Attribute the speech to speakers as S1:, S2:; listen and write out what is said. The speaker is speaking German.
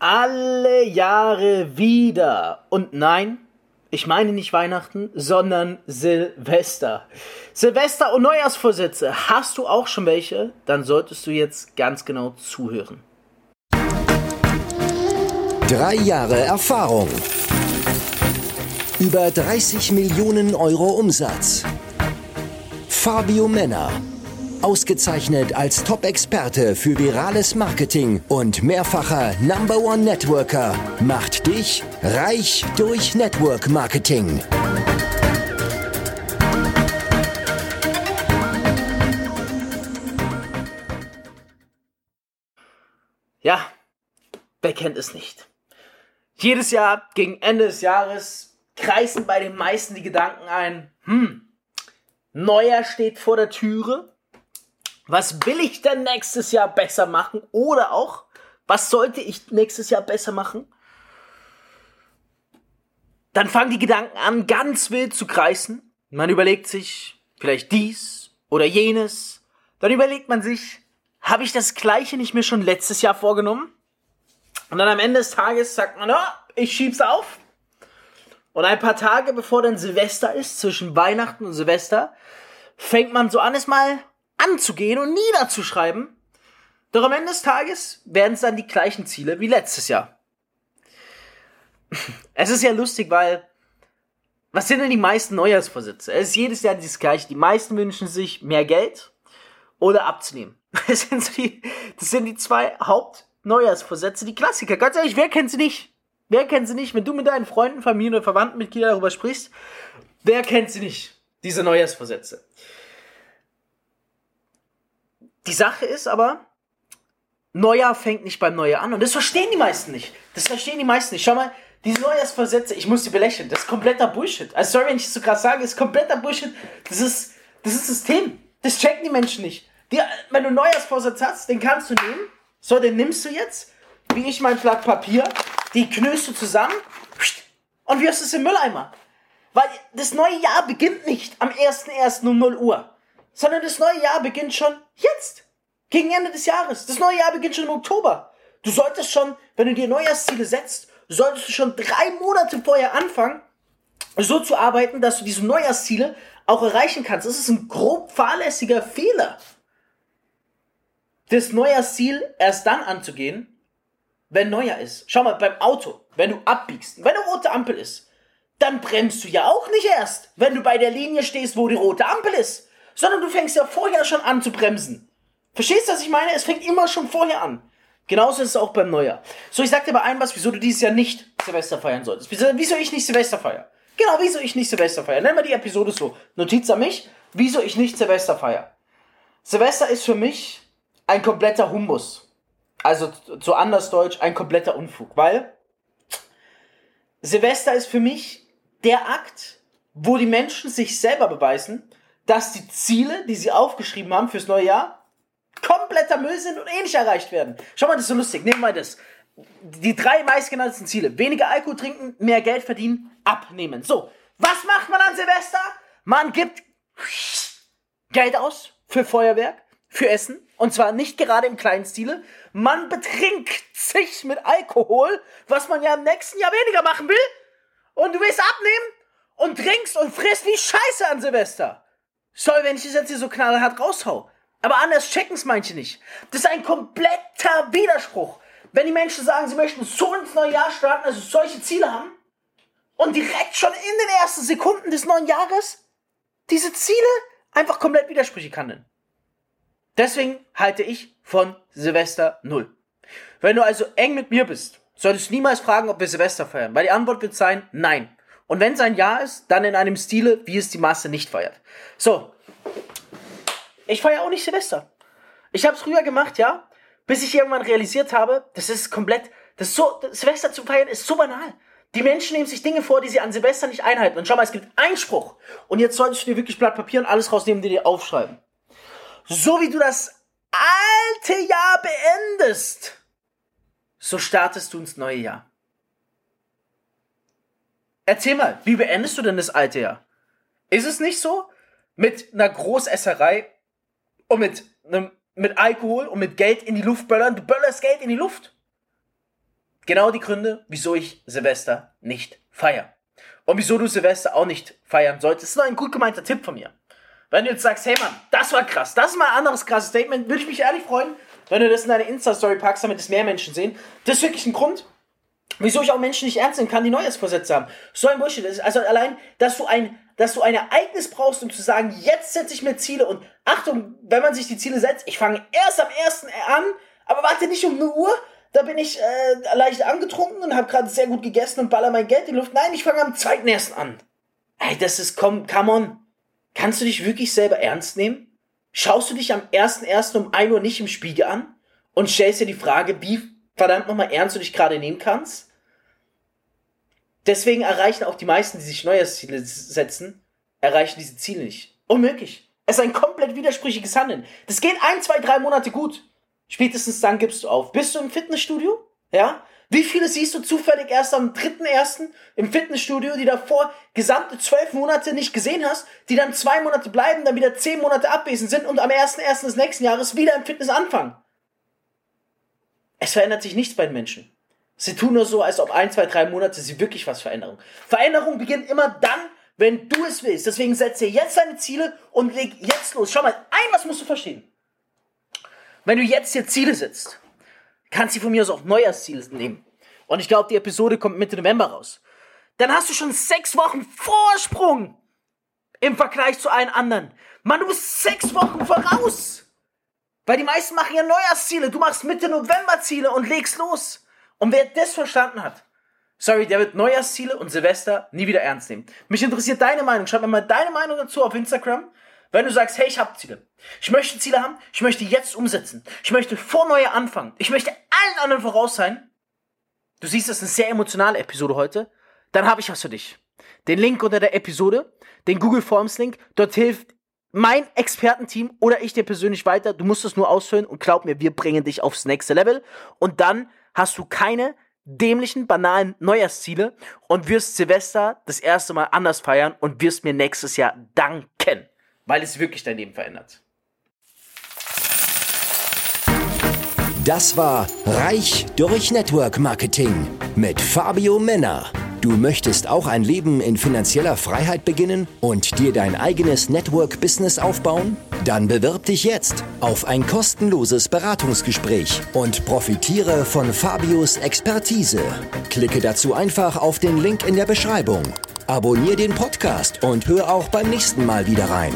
S1: alle Jahre wieder. Und nein, ich meine nicht Weihnachten, sondern Silvester. Silvester und Neujahrsvorsätze. Hast du auch schon welche? Dann solltest du jetzt ganz genau zuhören.
S2: Drei Jahre Erfahrung. Über 30 Millionen Euro Umsatz. Fabio Männer Ausgezeichnet als Top-Experte für virales Marketing und mehrfacher Number One Networker macht dich reich durch Network Marketing.
S1: Ja, wer kennt es nicht? Jedes Jahr gegen Ende des Jahres kreisen bei den meisten die Gedanken ein, hm, Neuer steht vor der Türe was will ich denn nächstes Jahr besser machen? Oder auch, was sollte ich nächstes Jahr besser machen? Dann fangen die Gedanken an, ganz wild zu kreisen. Man überlegt sich vielleicht dies oder jenes. Dann überlegt man sich, habe ich das gleiche nicht mir schon letztes Jahr vorgenommen? Und dann am Ende des Tages sagt man, oh, ich schieb's auf. Und ein paar Tage bevor dann Silvester ist, zwischen Weihnachten und Silvester, fängt man so an, es mal anzugehen und niederzuschreiben. Doch am Ende des Tages werden es dann die gleichen Ziele wie letztes Jahr. Es ist ja lustig, weil was sind denn die meisten Neujahrsvorsätze? Es ist jedes Jahr das gleiche. Die meisten wünschen sich mehr Geld oder abzunehmen. Das sind, so die, das sind die zwei Hauptneujahrsvorsätze, die Klassiker. Ganz ehrlich, wer kennt sie nicht? Wer kennt sie nicht? Wenn du mit deinen Freunden, Familien oder Verwandtenmitgliedern darüber sprichst, wer kennt sie nicht? Diese Neujahrsvorsätze. Die Sache ist aber, Neujahr fängt nicht beim Neujahr an. Und das verstehen die meisten nicht. Das verstehen die meisten nicht. Schau mal, diese Neujahrsversätze, ich muss die belächeln. Das ist kompletter Bullshit. Also sorry, wenn ich es so krass sage, das ist kompletter Bullshit. Das ist, das ist System. Das checken die Menschen nicht. Die, wenn du Neujahrsvorsatz hast, den kannst du nehmen. So, den nimmst du jetzt, wie ich mein Blatt Papier, die knüllst du zusammen und wirfst es im Mülleimer. Weil das neue Jahr beginnt nicht am 1.1. um 0 Uhr sondern das neue Jahr beginnt schon jetzt. Gegen Ende des Jahres. Das neue Jahr beginnt schon im Oktober. Du solltest schon, wenn du dir Neujahrsziele setzt, solltest du schon drei Monate vorher anfangen, so zu arbeiten, dass du diese Neujahrsziele auch erreichen kannst. Das ist ein grob fahrlässiger Fehler. Das Neujahrsziel erst dann anzugehen, wenn Neujahr ist. Schau mal, beim Auto, wenn du abbiegst, wenn eine rote Ampel ist, dann bremst du ja auch nicht erst, wenn du bei der Linie stehst, wo die rote Ampel ist sondern du fängst ja vorher schon an zu bremsen. Verstehst du, was ich meine? Es fängt immer schon vorher an. Genauso ist es auch beim Neujahr. So, ich sag dir aber ein was, wieso du dieses Jahr nicht Silvester feiern solltest. Wieso, wieso ich nicht Silvester feier? Genau, wieso ich nicht Silvester feier. Nennen wir die Episode so. Notiz an mich, wieso ich nicht Silvester feier. Silvester ist für mich ein kompletter Humbus. Also zu anders Deutsch ein kompletter Unfug, weil Silvester ist für mich der Akt, wo die Menschen sich selber beweisen, dass die Ziele, die sie aufgeschrieben haben fürs neue Jahr, kompletter Müll sind und eh nicht erreicht werden. Schau mal, das ist so lustig. Nehmen wir das. Die drei meistgenannten Ziele. Weniger Alkohol trinken, mehr Geld verdienen, abnehmen. So, was macht man an Silvester? Man gibt Geld aus für Feuerwerk, für Essen. Und zwar nicht gerade im kleinen Stile. Man betrinkt sich mit Alkohol, was man ja im nächsten Jahr weniger machen will. Und du willst abnehmen und trinkst und frisst wie Scheiße an Silvester. Soll, wenn ich das jetzt hier so knallhart raushau. Aber anders checken es manche nicht. Das ist ein kompletter Widerspruch. Wenn die Menschen sagen, sie möchten so ins neue Jahr starten, also solche Ziele haben, und direkt schon in den ersten Sekunden des neuen Jahres diese Ziele einfach komplett widersprüchlich handeln. Deswegen halte ich von Silvester null. Wenn du also eng mit mir bist, solltest du niemals fragen, ob wir Silvester feiern, weil die Antwort wird sein, nein. Und wenn es ein Ja ist, dann in einem Stile, wie es die Masse nicht feiert. So. Ich feiere auch nicht Silvester. Ich habe es früher gemacht, ja, bis ich irgendwann realisiert habe, das ist komplett, das ist so, Silvester zu feiern ist so banal. Die Menschen nehmen sich Dinge vor, die sie an Silvester nicht einhalten. Und schau mal, es gibt Einspruch. Und jetzt solltest du dir wirklich Blatt Papier und alles rausnehmen, die dir aufschreiben. So wie du das alte Jahr beendest, so startest du ins neue Jahr. Erzähl mal, wie beendest du denn das alte Jahr? Ist es nicht so? Mit einer Großesserei und mit, einem, mit Alkohol und mit Geld in die Luft böllern. Du böllerst Geld in die Luft. genau die Gründe, wieso ich Silvester nicht feiere. Und wieso du Silvester auch nicht feiern solltest. Das ist nur ein gut gemeinter Tipp von mir. Wenn du jetzt sagst, hey Mann, das war krass, das ist mal ein anderes krasses Statement, würde ich mich ehrlich freuen, wenn du das in deine Insta-Story packst, damit es mehr Menschen sehen. Das ist wirklich ein Grund, wieso ich auch Menschen nicht ernst nehmen kann, die Neujahrsvorsätze haben. So ein Bullshit. Also allein, dass du ein, dass du ein Ereignis brauchst, um zu sagen, jetzt setze ich mir Ziele und Achtung, wenn man sich die Ziele setzt, ich fange erst am ersten an, aber warte nicht um 0 Uhr, da bin ich äh, leicht angetrunken und habe gerade sehr gut gegessen und baller mein Geld in die Luft. Nein, ich fange am zweiten ersten an. Ey, das ist, komm, come on. Kannst du dich wirklich selber ernst nehmen? Schaust du dich am ersten ersten um 1 Uhr nicht im Spiegel an und stellst dir die Frage, wie verdammt nochmal ernst du dich gerade nehmen kannst? Deswegen erreichen auch die meisten, die sich Neujahrsziele setzen, erreichen diese Ziele nicht. Unmöglich. Es ist ein komplett widersprüchliches Handeln. Das geht ein, zwei, drei Monate gut. Spätestens dann gibst du auf. Bist du im Fitnessstudio? Ja? Wie viele siehst du zufällig erst am 3.1. im Fitnessstudio, die davor gesamte zwölf Monate nicht gesehen hast, die dann zwei Monate bleiben, dann wieder zehn Monate abwesend sind und am 1.1. des nächsten Jahres wieder im Fitness anfangen? Es verändert sich nichts bei den Menschen. Sie tun nur so, als ob ein, zwei, drei Monate sie wirklich was verändern. Veränderung beginnt immer dann, wenn du es willst. Deswegen setze jetzt deine Ziele und leg jetzt los. Schau mal, ein was musst du verstehen. Wenn du jetzt hier Ziele setzt, kannst du von mir aus auch Neujahrsziele nehmen. Und ich glaube, die Episode kommt Mitte November raus. Dann hast du schon sechs Wochen Vorsprung im Vergleich zu allen anderen. Mann, du bist sechs Wochen voraus. Weil die meisten machen ja Neujahrsziele. Du machst Mitte November Ziele und legst los. Und wer das verstanden hat, sorry, der wird Neujahrsziele und Silvester nie wieder ernst nehmen. Mich interessiert deine Meinung. Schreib mir mal deine Meinung dazu auf Instagram. Wenn du sagst, hey, ich habe Ziele. Ich möchte Ziele haben. Ich möchte jetzt umsetzen. Ich möchte vor Neujahr anfangen. Ich möchte allen anderen voraus sein. Du siehst, das ist eine sehr emotionale Episode heute. Dann habe ich was für dich. Den Link unter der Episode, den Google Forms Link. Dort hilft mein Expertenteam oder ich dir persönlich weiter. Du musst es nur ausfüllen und glaub mir, wir bringen dich aufs nächste Level. Und dann hast du keine dämlichen, banalen Neujahrsziele und wirst Silvester das erste Mal anders feiern und wirst mir nächstes Jahr danken, weil es wirklich dein Leben verändert.
S2: Das war Reich durch Network Marketing mit Fabio Männer. Du möchtest auch ein Leben in finanzieller Freiheit beginnen und dir dein eigenes Network-Business aufbauen? Dann bewirb dich jetzt auf ein kostenloses Beratungsgespräch und profitiere von Fabios Expertise. Klicke dazu einfach auf den Link in der Beschreibung. Abonnier den Podcast und hör auch beim nächsten Mal wieder rein.